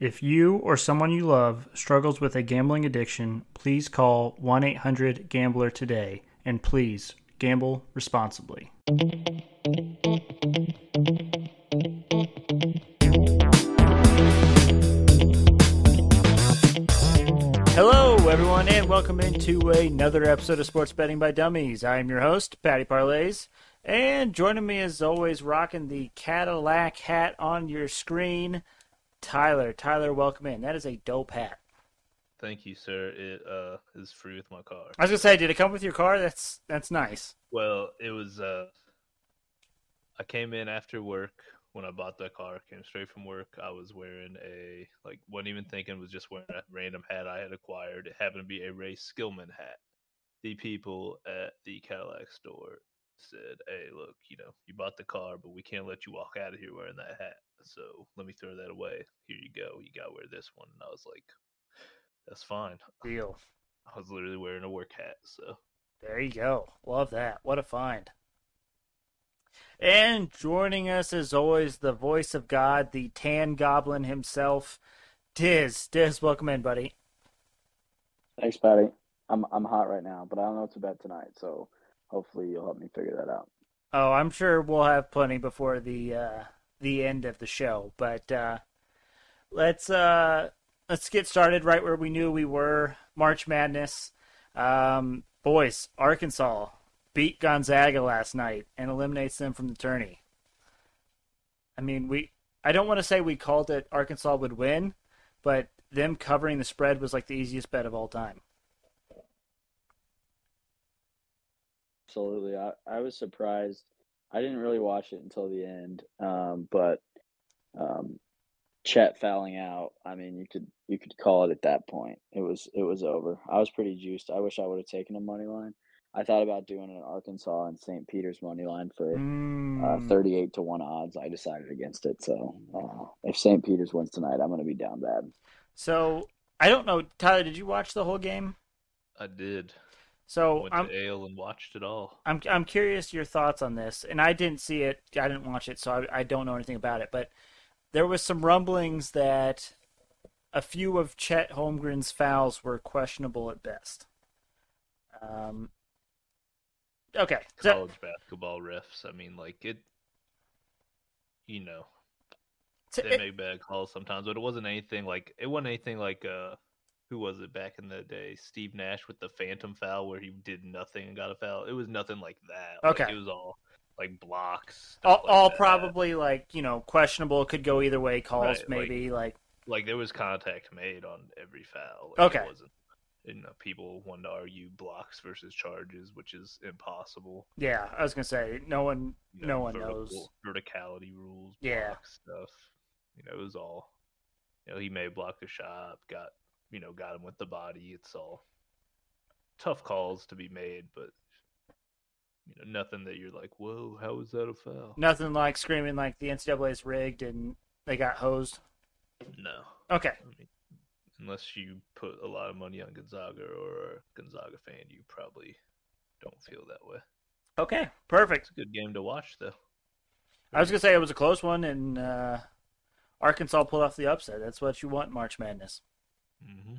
If you or someone you love struggles with a gambling addiction, please call 1 800 Gambler today and please gamble responsibly. Hello, everyone, and welcome into another episode of Sports Betting by Dummies. I am your host, Patty Parlays, and joining me as always, rocking the Cadillac hat on your screen, Tyler. Tyler, welcome in. That is a dope hat. Thank you, sir. It uh, is free with my car. I was gonna say, did it come with your car? That's that's nice. Well, it was. Uh, I came in after work when I bought the car. Came straight from work. I was wearing a like wasn't even thinking. Was just wearing a random hat I had acquired. It happened to be a Ray Skillman hat. The people at the Cadillac store said, "Hey, look, you know, you bought the car, but we can't let you walk out of here wearing that hat. So let me throw that away. Here you go. You got to wear this one." And I was like, "That's fine." Deal. I was literally wearing a work hat, so There you go. Love that. What a find. And joining us as always, the voice of God, the tan goblin himself, Diz. Diz, welcome in, buddy. Thanks, Patty. I'm I'm hot right now, but I don't know what to bet tonight, so hopefully you'll help me figure that out. Oh, I'm sure we'll have plenty before the uh, the end of the show. But uh, let's uh, let's get started right where we knew we were. March Madness, um, boys. Arkansas beat Gonzaga last night and eliminates them from the tourney. I mean, we. I don't want to say we called it Arkansas would win, but them covering the spread was like the easiest bet of all time. Absolutely. I, I was surprised. I didn't really watch it until the end, um, but um, Chet fouling out. I mean, you could you could call it at that point. It was it was over. I was pretty juiced. I wish I would have taken a money line. I thought about doing an Arkansas and St. Peter's money line for uh, Mm. 38 to 1 odds. I decided against it. So uh, if St. Peter's wins tonight, I'm going to be down bad. So I don't know, Tyler. Did you watch the whole game? I did. So Went I'm to Ale and watched it all. I'm I'm curious your thoughts on this, and I didn't see it. I didn't watch it, so I, I don't know anything about it. But there was some rumblings that a few of Chet Holmgren's fouls were questionable at best. Um. Okay. So, College basketball refs. I mean, like it. You know, they make bad calls sometimes, but it wasn't anything like it wasn't anything like uh, who was it back in the day? Steve Nash with the phantom foul where he did nothing and got a foul. It was nothing like that. Like, Okay. it was all like blocks. all, like all probably like you know questionable. Could go either way. Calls Right, maybe like like there was contact made on every foul. Like, Okay. It wasn't, you know, people want to argue blocks versus charges, which is impossible. yeah. I was gonna say no one You no one vertical- knows. verticality rules. Yeah. stuff. You know, it was all. You know, he may block a shot, got you know, got him with the body. It's all tough calls to be made, but you know, nothing that you're like, whoa, how is that a foul? Nothing like screaming like the NCAA is rigged and they got hosed. No. Okay. I mean, unless you put a lot of money on Gonzaga or a Gonzaga fan, you probably don't feel that way. Okay. Perfect. It's a good game to watch, though. I was gonna say it was a close one, and uh, Arkansas pulled off the upset. That's what you want, March Madness. Hmm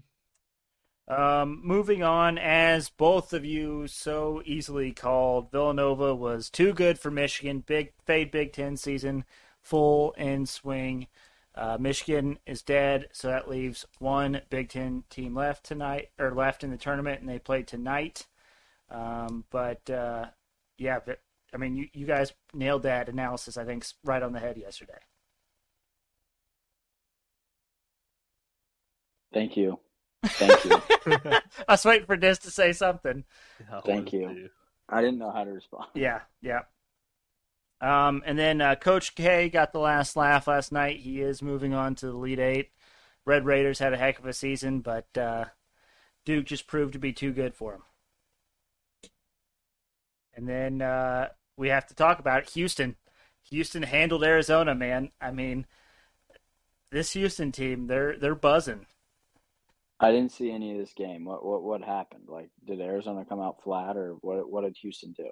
Um, moving on, as both of you so easily called, Villanova was too good for Michigan. Big fade Big Ten season, full in swing. Uh, Michigan is dead, so that leaves one Big Ten team left tonight, or left in the tournament, and they play tonight. Um, but uh, yeah, but, I mean, you, you guys nailed that analysis. I think right on the head yesterday. Thank you. Thank you. I was waiting for Diz to say something. Thank you. I didn't know how to respond. Yeah, yeah. Um, and then uh, Coach K got the last laugh last night. He is moving on to the Elite Eight. Red Raiders had a heck of a season, but uh, Duke just proved to be too good for him. And then uh, we have to talk about it. Houston. Houston handled Arizona, man. I mean, this Houston team, they're they're buzzing. I didn't see any of this game. What what what happened? Like, did Arizona come out flat, or what? What did Houston do?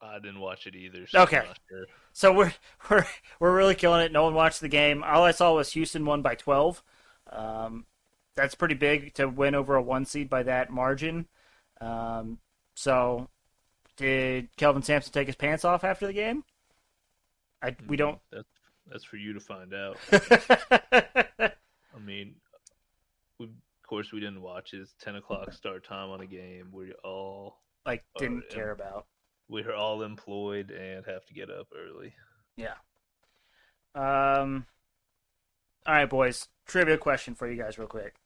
I didn't watch it either. So Okay. Sure. So we're we're we're really killing it. No one watched the game. All I saw was Houston won by twelve. Um, that's pretty big to win over a one seed by that margin. Um, so did Kelvin Sampson take his pants off after the game? I we don't. That's that's for you to find out. I I mean, we, of course we didn't watch it. It's ten o'clock start time on a game. We all like didn't yeah. care about. we're all employed and have to get up early. Yeah. Um. All right, boys. Trivia question for you guys, real quick.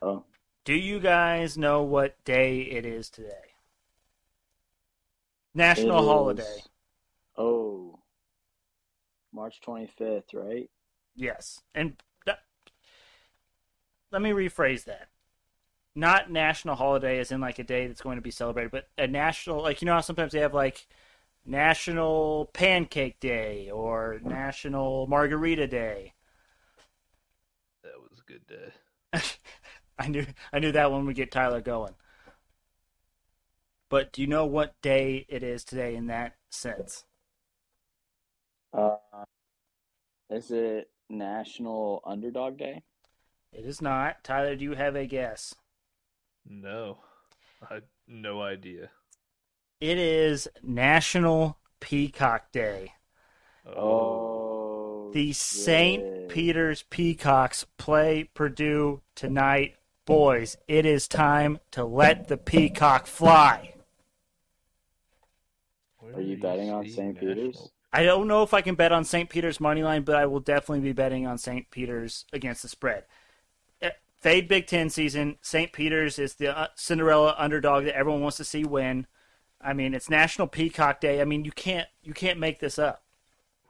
Oh, Do you guys know what day it is today? National it holiday. is- Oh, March 25th, right? Yes. And that, let me rephrase that. Not national holiday as in like a day that's going to be celebrated, but a national like you know how sometimes they have like National Pancake Day or National Margarita Day. That was a good day. I knew I knew that one would get Tyler going. But do you know what day it is today in that sense? Uh, is it National Underdog Day? It is not. Tyler, do you have a guess? No, I no idea. It is National Peacock Day. Oh, The St. shit. Peter's Peacocks play Purdue tonight. Boys, it is time to let the peacock fly. Are you betting on St. Peter's? I don't know if I can bet on St. Peter's money line, but I will definitely be betting on St. Peter's against the spread. Fade Big Ten season. St. Peter's is the uh, Cinderella underdog that everyone wants to see win. I mean, it's National Peacock Day. I mean, you can't you can't make this up.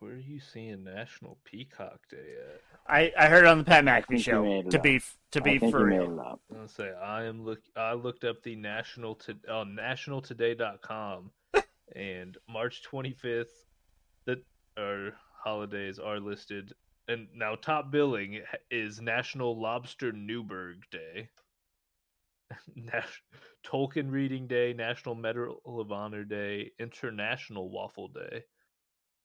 Where are you seeing National Peacock Day at? I, I heard it on the Pat McAfee show. To up. be to be think for real. it up. I'm gonna say I am look. I looked up the national to uh, nationaltoday.com, and March 25th, that our holidays are listed. And now top billing is National Lobster Newburgh Day, Nas- Tolkien Reading Day, National Medal of Honor Day, International Waffle Day,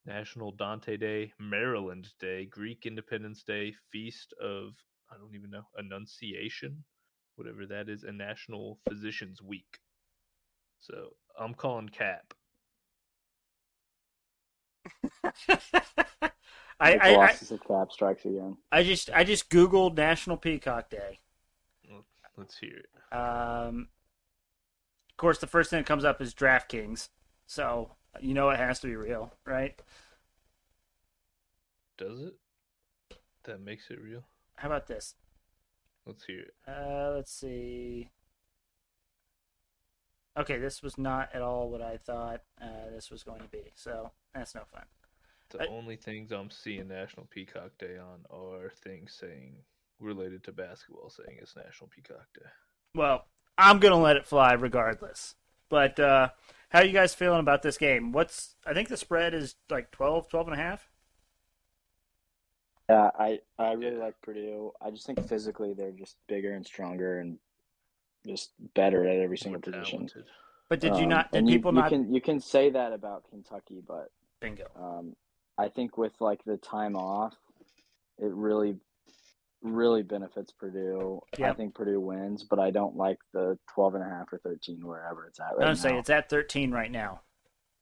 National Dante Day, Maryland Day, Greek Independence Day, Feast of I don't even know Annunciation, whatever that is, and National Physicians Week. So I'm calling Cap. I, The I, I, of Cap strikes again. I just I just googled National Peacock Day. Let's hear it. Um, of course, the first thing that comes up is DraftKings, so you know it has to be real, right? Does it? That makes it real. How about this? Let's hear it. Uh, let's see. Okay, this was not at all what I thought uh, this was going to be, so that's no fun. The I- only things I'm seeing National Peacock Day on are things saying related to basketball, saying it's National Peacock Day. Well, I'm gonna let it fly regardless. But uh, how are you guys feeling about this game? What's I think the spread is like 12, 12 and a half. Yeah, I I really like Purdue. I just think physically they're just bigger and stronger and just better at every More single position. talented. But did you Um, not? Did and you- people you not? can you can say that about Kentucky, but Bingo. um, I think with like the time off, it really really benefits Purdue. I think Purdue wins, but I don't like the 12 and a half or 13 wherever it's at I'm right gonna say it's at 13 right now.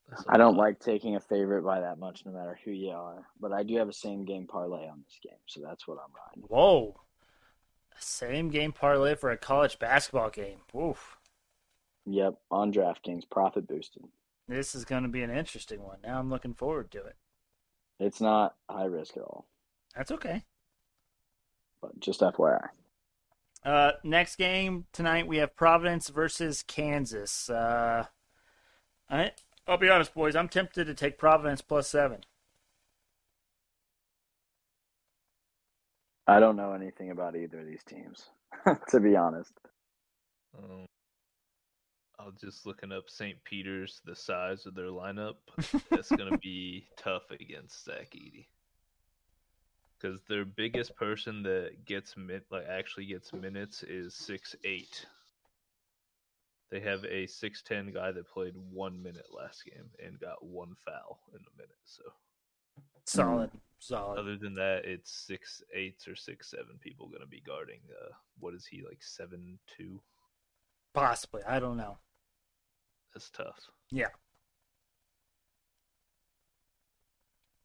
That's a I don't like taking a favorite by that much no matter who you are, but I do have a same game parlay on this game, so that's what I'm riding. Whoa. Same game parlay for a college basketball game. Oof. Yep, on DraftKings, profit boosted. This is going to be an interesting one. Now I'm looking forward to it. It's not high risk at all, That's okay. but just FYI. Uh, next game tonight we have Providence versus Kansas. Uh, I, I'll be honest, boys. I'm tempted to take Providence plus seven. I don't know anything about either of these teams, to be honest. Um, I was just looking up St. Peter's, the size of their lineup. That's going to be tough against Zach Edey. Because their biggest person that gets min- like actually gets minutes is six eight. They have a six ten guy that played one minute last game and got one foul in a minute. So Solid, solid. other than that, it's six eights or six seven people going to be guarding. Uh, what is he like seven two? Possibly, I don't know. That's tough. Yeah.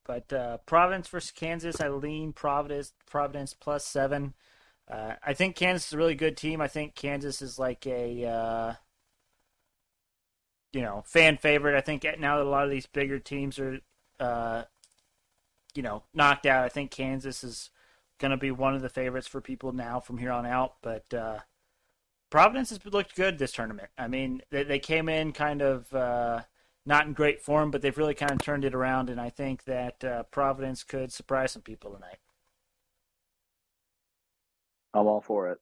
But uh, Providence versus Kansas, I lean Providence. Providence plus seven. Uh, I think Kansas is a really good team. I think Kansas is like a, uh, you know, fan favorite. I think now that a lot of these bigger teams are, uh, you know, knocked out, I think Kansas is going to be one of the favorites for people now from here on out. But uh, Providence has looked good this tournament. I mean, they, they came in kind of uh, not in great form, but they've really kind of turned it around, and I think that uh, Providence could surprise some people tonight. I'm all for it.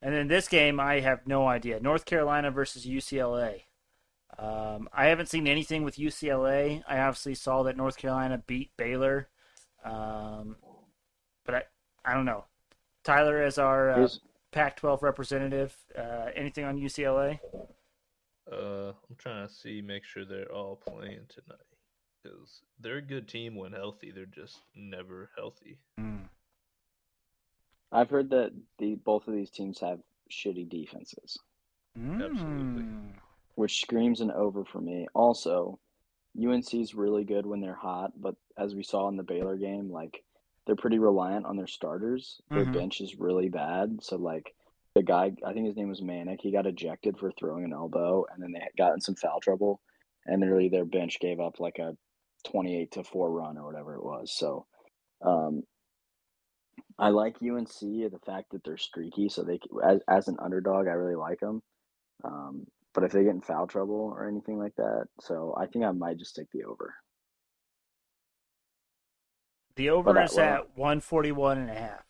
And in this game, I have no idea. North Carolina versus UCLA. Um, I haven't seen anything with UCLA. I obviously saw that North Carolina beat Baylor, um, but I, I don't know. Tyler, as our uh, Pac-12 representative, uh, anything on UCLA? Uh, I'm trying to see, make sure they're all playing tonight because they're a good team when healthy. They're just never healthy. I've heard that the both of these teams have shitty defenses, Absolutely. Mm. which screams an over for me. Also, UNC's really good when they're hot, but as we saw in the Baylor game, like they're pretty reliant on their starters. Their Mhm. bench is really bad, so like the guy, I think his name was Manek, he got ejected for throwing an elbow, and then they got in some foul trouble, and literally their bench gave up like a twenty-eight to four run or whatever it was. So, um, I like UNC the fact that they're streaky, so they as as an underdog, I really like them. Um, but if they get in foul trouble or anything like that, so I think I might just take the over. The over is at 141 and a half.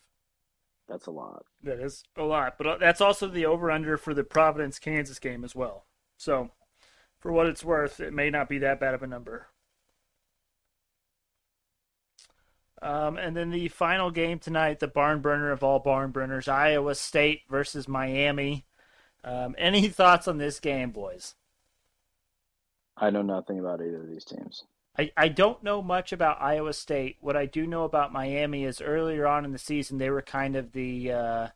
That's a lot. That is a lot, but uh, that's also the over under for the Providence Kansas game as well. So, for what it's worth, it may not be that bad of a number. Um, and then the final game tonight, the barn burner of all barn burners, Iowa State versus Miami. Um, any thoughts on this game, boys? I know nothing about either of these teams. I, don't know much about Iowa State. What I do know about Miami is earlier on in the season they were kind of the uh,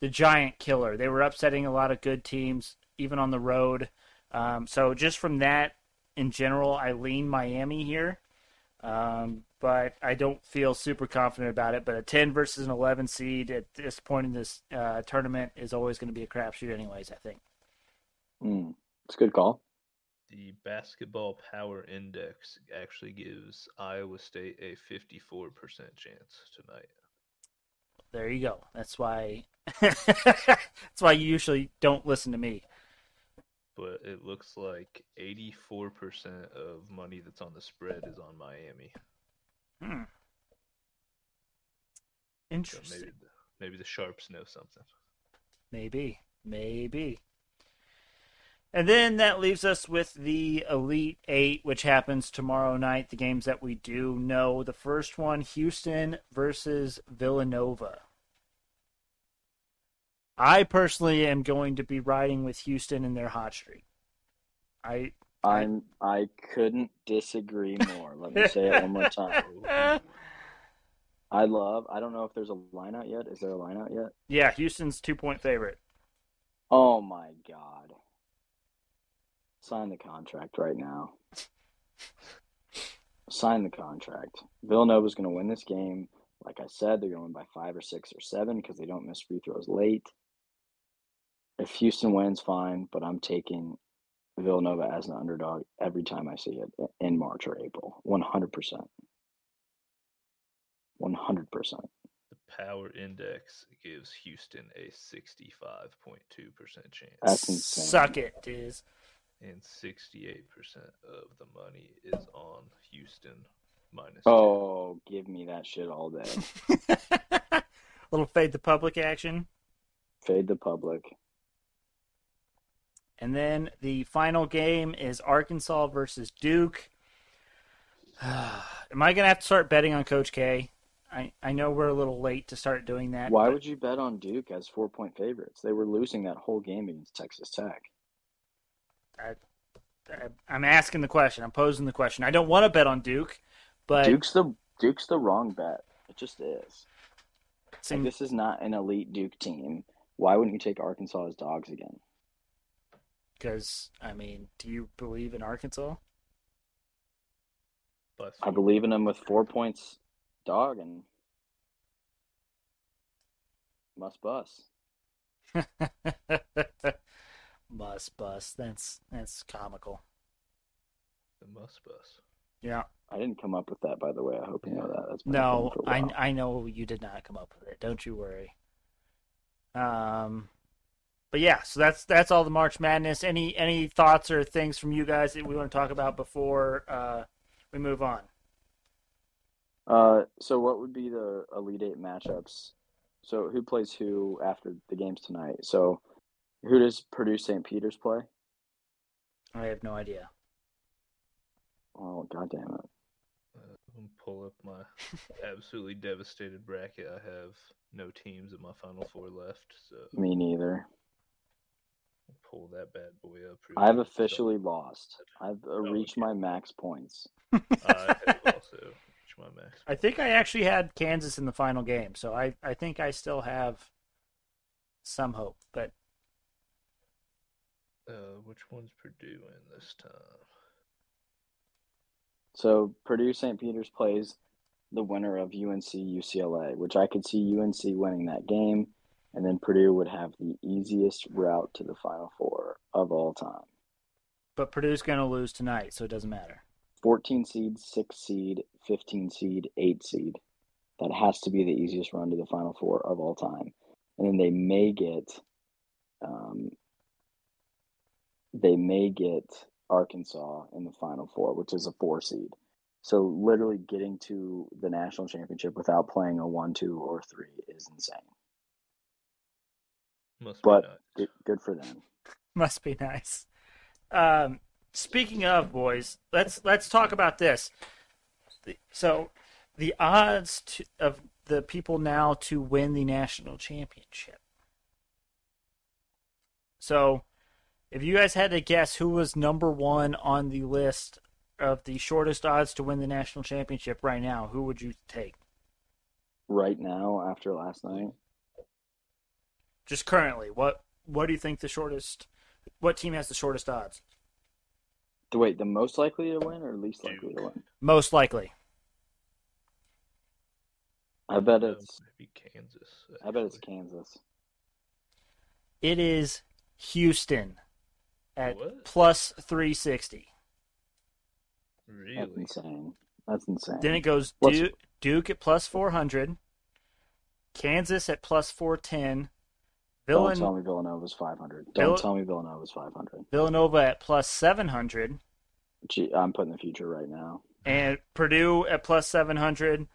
the giant killer. They were upsetting a lot of good teams, even on the road. Um, so just from that, in general, I lean Miami here, um, but I don't feel super confident about it. But a ten versus an eleven seed at this point in this uh, tournament is always going to be a crapshoot, anyways. I think. Mm, it's a good call. The basketball power index actually gives Iowa State a 54% chance tonight. There you go. That's why. that's why you usually don't listen to me. But it looks like 84% of money that's on the spread is on Miami. Hmm. So Interesting. maybe the, maybe the Sharps know something. Maybe. Maybe. And then that leaves us with the Elite Eight, which happens tomorrow night. The games that we do know. The first one, Houston versus Villanova. I personally am going to be riding with Houston in their hot streak. I I'm I couldn't disagree more. Let me say it one more time. I love. I don't know if there's a line out yet. Is there a line out yet? yeah, Houston's two point favorite. Oh my god. Sign the contract right now. Sign the contract. Villanova's going to win this game. Like I said, they're going to win by five or six or seven because they don't miss free throws late. If Houston wins, fine, but I'm taking Villanova as an underdog every time I see it in March or April. 100%. 100%. The power index gives Houston a 65.2% chance. That's insane. Suck it, Diz. And 68% of the money is on Houston minus two. Oh, give me that shit all day. Little fade the public action. Fade the public. And then the final game is Arkansas versus Duke. Am I going to have to start betting on Coach K? I, I know we're a little late to start doing that. Why but would you bet on Duke as four point favorites? They were losing that whole game against Texas Tech. I, I'm asking the question. I'm posing the question. I don't want to bet on Duke, but Duke's the Duke's the wrong bet. It just is. Like, this is not an elite Duke team. Why wouldn't you take Arkansas as dogs again? because I mean, do you believe in Arkansas? By I believe in them with four points dog and must bus. Must bust. That's that's comical. the must bus. Yeah. I didn't come up with that, by the way. I hope you know that. That's been a No, thing for a I while. I know you did not come up with it. Don't you worry. Um, but yeah, so that's that's all the March Madness. Any any thoughts or things from you guys that we want to talk about before uh, we move on? Uh, so what would be the Elite Eight matchups? So who plays who after the games tonight? So who does Purdue St. Peter's play? I have no idea. Oh, goddamn it! Uh, I'm gonna pull up my absolutely devastated bracket. I have no teams in my final four left, so Me neither. I'll pull that bad boy up. real I've quick. officially lost. I've uh, Oh, reached okay. my max points. I have also reached my max. I think I actually had Kansas in the final game, so I I think I still have some hope. But Uh, which one's Purdue in this time? So Purdue St. Peter's plays the winner of UNC UCLA, which I could see UNC winning that game, and then Purdue would have the easiest route to the Final Four of all time. but Purdue's going to lose tonight, so it doesn't matter. 14 seed, 6 seed, 15 seed, 8 seed. That has to be the easiest run to the Final Four of all time. And then they may get, um, they may get Arkansas in the Final Four, which is a four seed. So literally getting to the national championship without playing a one, two, or three is insane. Must But be nice. Good, good for them. Must be nice. Um, speaking of boys, let's let's talk about this. The- So, the odds to, of the people now to win the national championship. So, if you guys had to guess who was number one on the list of the shortest odds to win the national championship right now, who would you take? Right now, after last night, Just currently, what what do you think the shortest? What team has the shortest odds? the wait, the most likely to win or least likely to win? Most likely. I bet it's maybe Kansas. I bet it's. Kansas. It is Houston at What? plus 360. That's Really? insane. That's insane. Then it goes What's- Duke, Duke at plus 400, Kansas at plus 410, Don't tell me Villanova's 500. Don't tell me Villanova's 500. Villanova at plus 700, Gee, I'm putting the future right now. and Purdue at plus 700,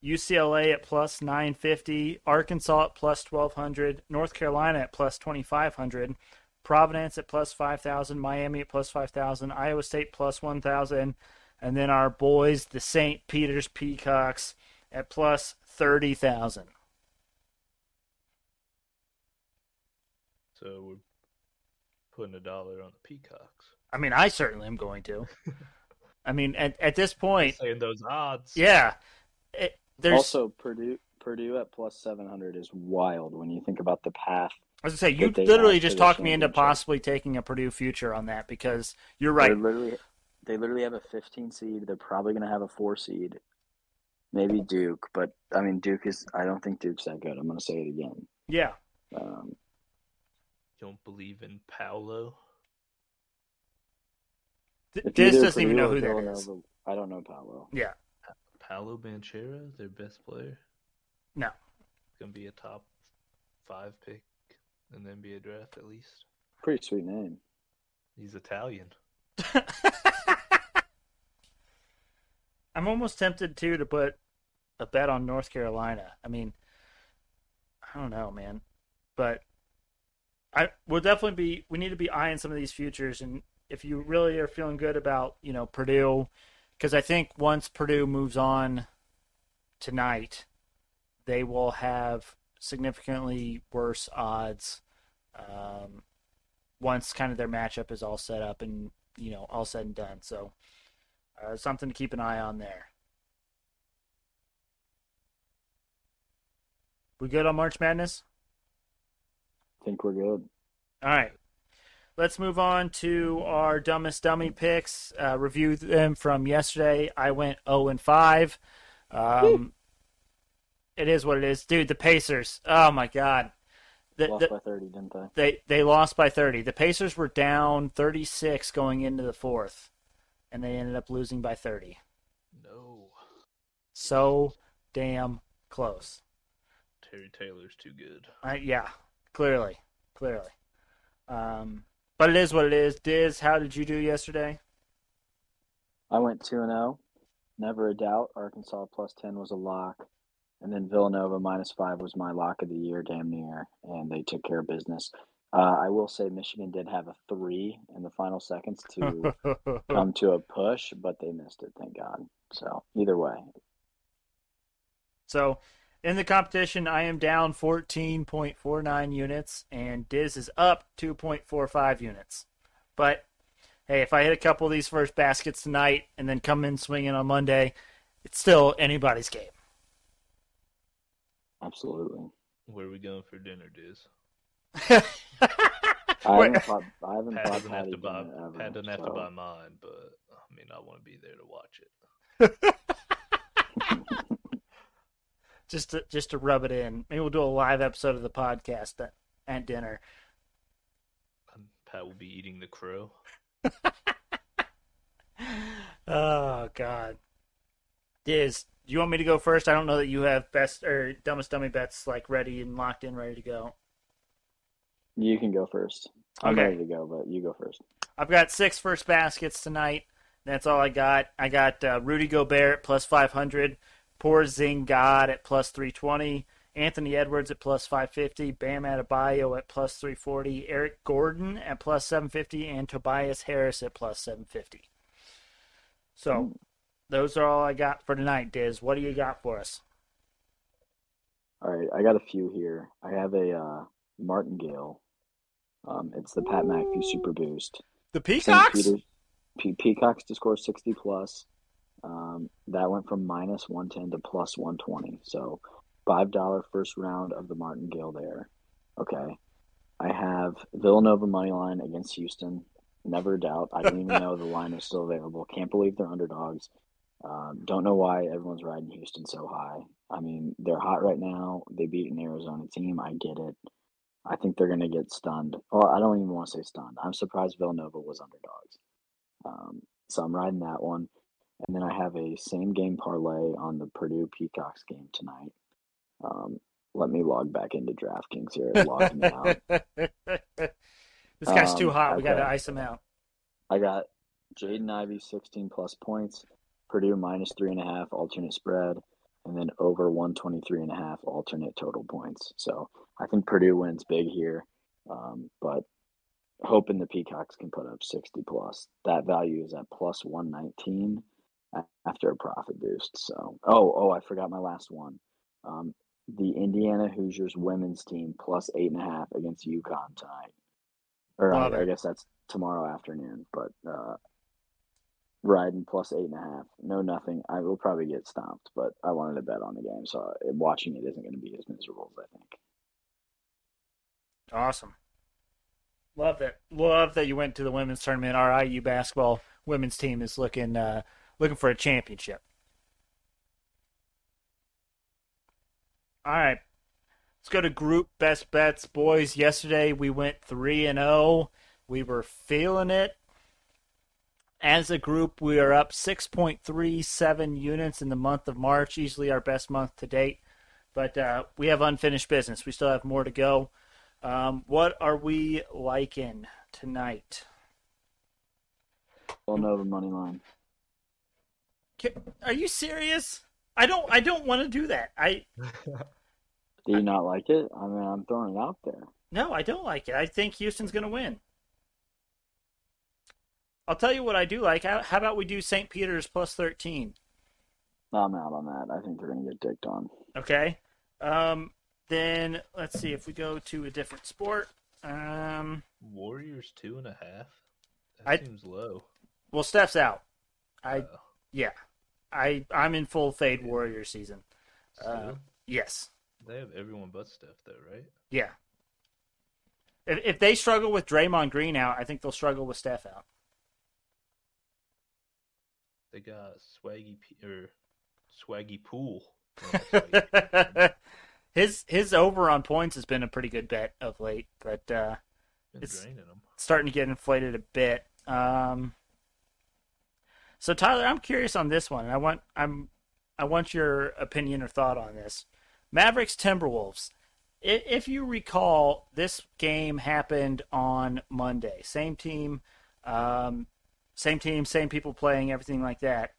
UCLA at plus 950, Arkansas at plus 1200, North Carolina at plus 2500, Providence at plus 5000, Miami at plus 5000, Iowa State plus 1000, and then our boys, the St. Peter's Peacocks, at plus 30,000. So we're putting a dollar on the Peacocks. I mean, I certainly am going to. I mean, at, at this point, Saying those odds. yeah. It, there's, Also, Purdue Purdue at plus 700 is wild when you think about the path. I was gonna say you literally just talked me into possibly taking a Purdue future on that because you're right. They're literally they literally have a 15 seed. They're probably going to have a 4 seed. Maybe Duke, but I mean Duke is I don't think Duke's that good. I'm going to say it again. Yeah, Um, don't believe in Paolo? Th- Diz doesn't even know who that is. I don't know Paolo. Yeah, Paolo Banchero, their best player? no. Gonna be a top five pick in the NBA draft at least. Pretty sweet name. He's Italian. I'm almost tempted too to put a bet on North Carolina. I mean, I don't know, man, but I will definitely be. We need to be eyeing some of these futures, and if you really are feeling good about you know Purdue, because I think once Purdue moves on tonight, they will have significantly worse odds um, once kind of their matchup is all set up and you know all said and done. So uh, something to keep an eye on there. We good on March Madness? I think we're good. All right. Let's move on to our dumbest dummy picks. Uh, review them from yesterday. I went 0 and 5. Um, it is what it is, dude. The Pacers. Oh my god. The, Lost the, by 30, didn't they? they they lost by 30. The Pacers were down 36 going into the fourth, and they ended up losing by 30. No, So damn close. Terry Taylor's too good. I, yeah, clearly, clearly. Um, but it is what it is. Diz, how did you do yesterday? I went 2 and 0. Never a doubt. Arkansas plus 10 was a lock. And then Villanova minus 5 was my lock of the year, damn near. And they took care of business. Uh, I will say Michigan did have a three in the final seconds to come to a push, but they missed it, thank God. So either way, so, in the competition, I am down 14.49 units, and Diz is up 2.45 units. But hey, if I hit a couple of these first baskets tonight and then come in swinging on Monday, it's still anybody's game. Absolutely. Where are we going for dinner, Diz? I haven't bought, I haven't Pat bought doesn't have to buy. ever, Pat doesn't have to buy mine, but I mean, I want to be there to watch it. just to just to rub it in. Maybe we'll do a live episode of the podcast at, at dinner. Um, Pat will be eating the crow. Oh God, Diz, do you want me to go first? I don't know that you have best or dumbest dummy bets like ready and locked in, ready to go. You can go first. I'm Okay. ready to go, but you go first. I've got six first baskets tonight. That's all I got. I got uh, Rudy Gobert at plus 500, Porzingis at plus 320, Anthony Edwards at plus 550, Bam Adebayo at plus 340, Eric Gordon at plus 750, and Tobias Harris at plus 750. So those are all I got for tonight, Diz. What do you got for us? All right, I got a few here. I have a uh, Martingale. Um, it's the Pat McAfee Super Boost. The Peacocks? Peter's Pe- Peacocks to score 60 plus. Um, that went from minus 110 to plus 120. So $5 first round of the Martingale there. Okay. I have Villanova money line against Houston. Never a doubt. I didn't even know the line was still available. Can't believe they're underdogs. Um, don't know why everyone's riding Houston so high. I mean, they're hot right now. They beat an Arizona team. I get it. I think they're going to get stunned. Well, I don't even want to say stunned. I'm surprised Villanova was underdogs. Um, so I'm riding that one. And then I have a same game parlay on the Purdue Peacocks game tonight. Um, let me log back into DraftKings here. It logged me out. this guy's too Um, hot. We got to ice him out. I got Jaden Ivey 16 plus points, Purdue minus three and a half alternate spread, and then over 123 and a half alternate total points. So I think Purdue wins big here, um, but hoping the Peacocks can put up 60 plus. That value is at plus 119 after a profit boost. So oh oh I forgot my last one. Um, the Indiana Hoosiers women's team plus eight and a half against UConn tonight. Or I, I guess that's tomorrow afternoon, but uh, riding plus eight and a half. No, nothing. I will probably get stomped, but I wanted to bet on the game, so uh, watching it isn't going to be as miserable as I think. Awesome. Love that. Love that you went to the women's tournament. Our IU basketball women's team is looking uh, looking for a championship. All right. Let's go to group best bets, boys. Yesterday we went 3 and 0. We were feeling it. As a group, we are up 6.37 units in the month of March, easily our best month to date. But uh, we have unfinished business. We still have more to go. Um, what are we liking tonight? Villanova money line. Are you serious? I don't. I don't want to do that. I Do you not like it? I mean, I'm throwing it out there. no. I don't like it. I think Houston's going to win. I'll tell you what I do like. How, how about we do St. Peter's plus thirteen? I'm out on that. I think they're going to get dicked on. Okay. Um, then let's see if we go to a different sport. Um, Warriors two and a half. That I- seems low. well, Steph's out. I Uh, yeah, I I'm in full fade Warrior season. Uh. Yes. they have everyone but Steph though, right? Yeah. If if they struggle with Draymond Green out, I think they'll struggle with Steph out. They got Swaggy P- or Swaggy Poole. His his over on points has been a pretty good bet of late, but uh, It's- them. starting to get inflated a bit. Um, so Tyler, I'm curious on this one. I want I'm I want your opinion or thought on this. Mavericks Timberwolves. If you recall, this game happened on Monday. Same team, um, same team, same people playing, everything like that.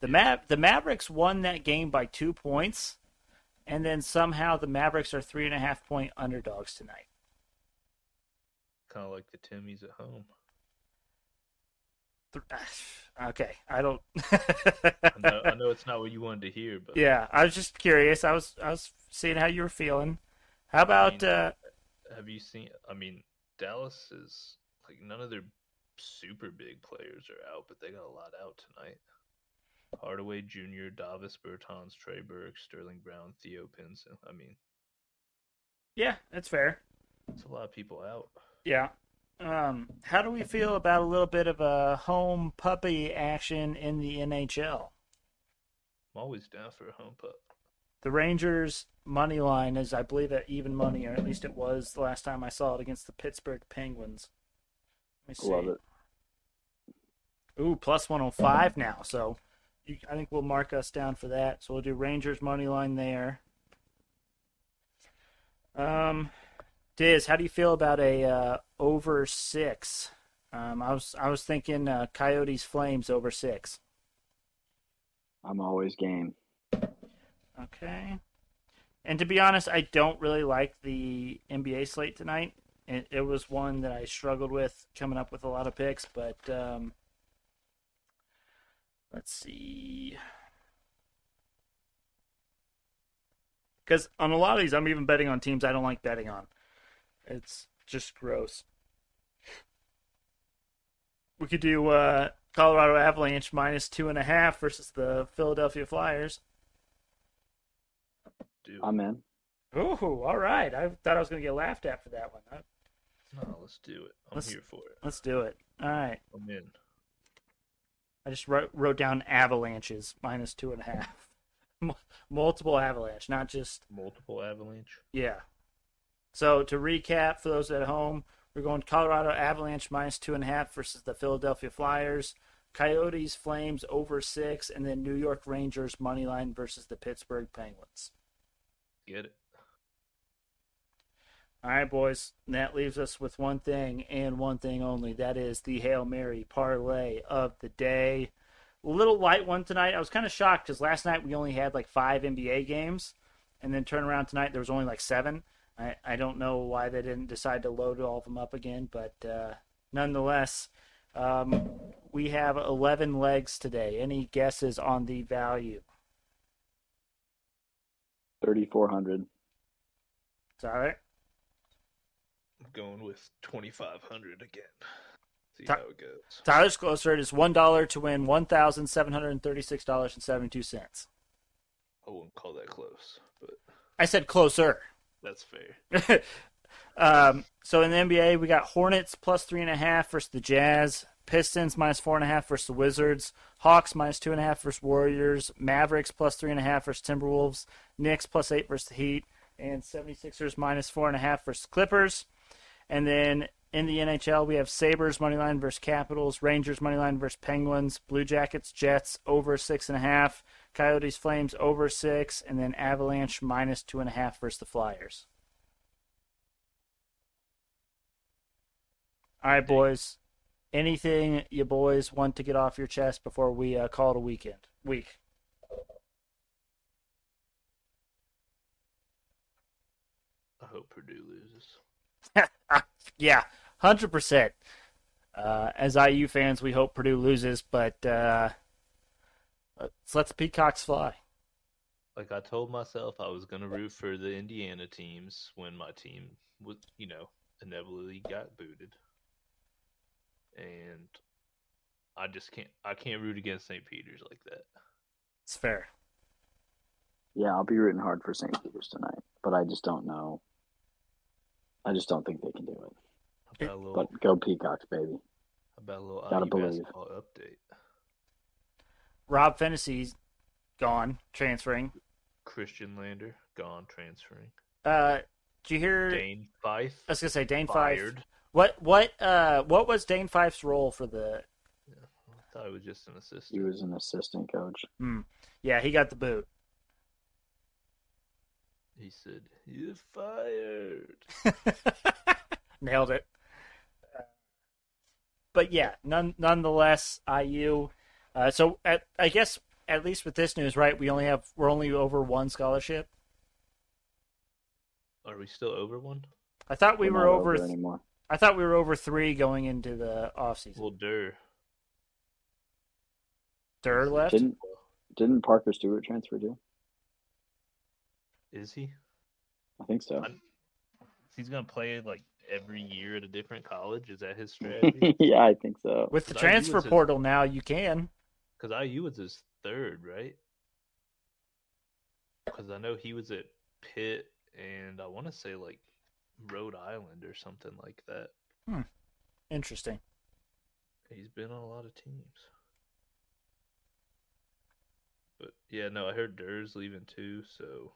The Ma- the Mavericks won that game by two points, and then somehow the Mavericks are three and a half point underdogs tonight. Kind of like the Timmies at home. Okay, I don't. I know, I know it's not what you wanted to hear, but yeah, I was just curious. I was I was seeing how you were feeling. How about mean- uh, have you seen? I mean, Dallas is like none of their super big players are out, but they got a lot out tonight. Hardaway Jr., Davis Bertans, Trey Burke, Sterling Brown, Theo Pinson. I mean, yeah, that's fair. it's a lot of people out. Yeah. Um, how do we feel about a little bit of a home puppy action in the NHL? I'm always down for a home pup. The Rangers money line is, I believe, at even money, or at least it was the last time I saw it against the Pittsburgh Penguins. Let me see. Love it. Ooh, plus 105 now. So you, I think we'll mark us down for that. So we'll do Rangers money line there. Um, Diz, how do you feel about a uh, over six? Um, I was I was thinking uh, Coyotes Flames over six. I'm always game. Okay. And to be honest, I don't really like the NBA slate tonight. It, it was one that I struggled with coming up with a lot of picks, but um, let's see. Because on a lot of these, I'm even betting on teams I don't like betting on. It's just gross. We could do uh, Colorado Avalanche minus two and a half versus the Philadelphia Flyers. Dude, I'm in. Ooh, all right. I thought I was going to get laughed at for that one. No, let's do it. I'm Let's- here for it. Let's do it. All right. I'm in. I just wrote, wrote down avalanches minus two and a half. M- Multiple avalanche, not just Multiple avalanche. yeah. So to recap for those at home, we're going Colorado Avalanche minus two and a half versus the Philadelphia Flyers, Coyotes Flames over six, and then New York Rangers money line versus the Pittsburgh Penguins. Get it. All right, boys. And that leaves us with one thing and one thing only. That is the Hail Mary parlay of the day. A little light one tonight. I was kind of shocked because last night we only had like five NBA games, and then turn around tonight there was only like seven. I, I don't know why they didn't decide to load all of them up again, but uh, nonetheless, um, we have 11 legs today. Any guesses on the value? 3,400. Is that all right? I'm going with 2500 again. See Ta- how it goes. Tyler's closer. It is one dollar to win one thousand seven hundred and thirty-six dollars and seventy-two cents. I wouldn't call that close, but I said closer. that's fair. um, so in the NBA, we got Hornets plus three and a half versus the Jazz, Pistons minus four and a half versus the Wizards, Hawks minus two and a half versus Warriors, Mavericks plus three and a half versus Timberwolves, Knicks plus eight versus the Heat, and 76ers minus four and a half versus Clippers. And then in the NHL, we have Sabres money line versus Capitals, Rangers money line versus Penguins, Blue Jackets, Jets over six and a half, Coyotes, Flames over six, and then Avalanche minus two and a half versus the Flyers. All right, boys. Anything you boys want to get off your chest before we uh, call it a weekend? Week. I hope Purdue loses. yeah, hundred percent. Uh, as IU fans, we hope Purdue loses, but uh, Let's let the peacocks fly. Like I told myself I was gonna root for the Indiana teams when my team was, you know, inevitably got booted, and I just can't. I can't root against St. Peter's like that. It's fair. Yeah, I'll be rooting hard for St. Peter's tonight, but I just don't know. I just don't think they can do it. How about a little, But go Peacocks, baby. how about a little gotta believe. update? Rob Phinisee's gone, transferring. Khristian Lander gone, transferring. Uh, did you hear? Dane Fife I was gonna say Dane Fife. fired. What what uh what was Dane Fife's role for the? I thought he was just an assistant. He was an assistant coach. Yeah, he got the boot. He said, "You're fired." Nailed it. But yeah, none nonetheless, IU. Uh, so at, I guess at least with this news, right? We only have we're only over one scholarship. Are we still over one? I thought we We're were not over. anymore. I thought we were over three going into the off season. Well, Durr. Durr left. Didn't didn't Parker Stewart transfer too? Is he? I think so. I- He's gonna play like every year at a different college. Is that his strategy? yeah, I think so. With the transfer was his- portal now, you can. Because IU was his third, right? Because I know he was at Pitt and I want to say like Rhode Island or something like that. Hmm. Interesting. He's been on a lot of teams. But yeah, no, I heard Durr's leaving too, so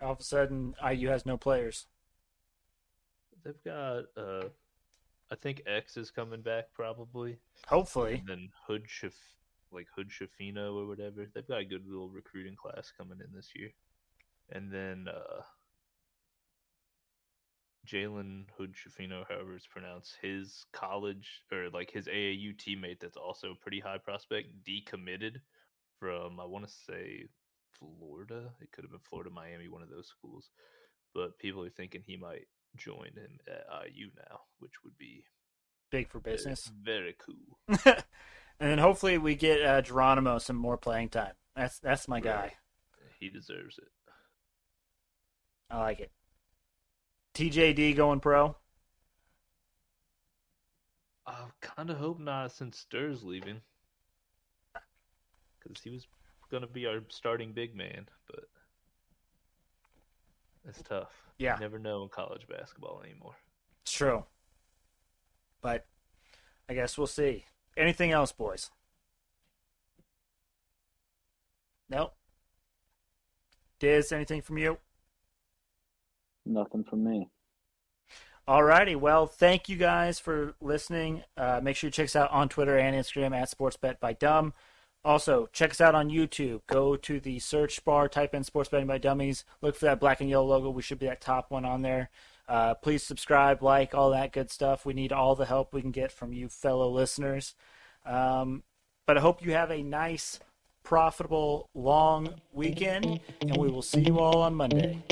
All of a sudden, IU has no players. They've got uh I think X is coming back probably. Hopefully, And then Hood Shaf like Hood Schifino or whatever. They've got a good little recruiting class coming in this year. And then uh Jalen Hood Schifino, however it's pronounced, his college or like his AAU teammate that's also a pretty high prospect, decommitted from I want to say Florida. It could have been Florida, Miami, one of those schools. But people are thinking he might join him at IU now, which would be big for business. very cool. and then hopefully we get uh, Geronimo some more playing time. That's that's my guy. He deserves it. I like it. TJD going pro. I kind of hope not since Stur's leaving. Because he was going to be our starting big man, but it's tough. Yeah. You never know in college basketball anymore. It's true. But I guess we'll see. Anything else, boys? Nope. Diz, anything from you? Nothing from me. Alrighty, well, thank you guys for listening. Uh, make sure you check us out on Twitter and Instagram at SportsBet by Dumb. Also, check us out on YouTube. Go to the search bar, type in Sports Betting by Dummies. Look for that black and yellow logo. We should be that top one on there. Uh, please subscribe, like, all that good stuff. We need all the help we can get from you fellow listeners. Um, but I hope you have a nice, profitable, long weekend, and we will see you all on Monday.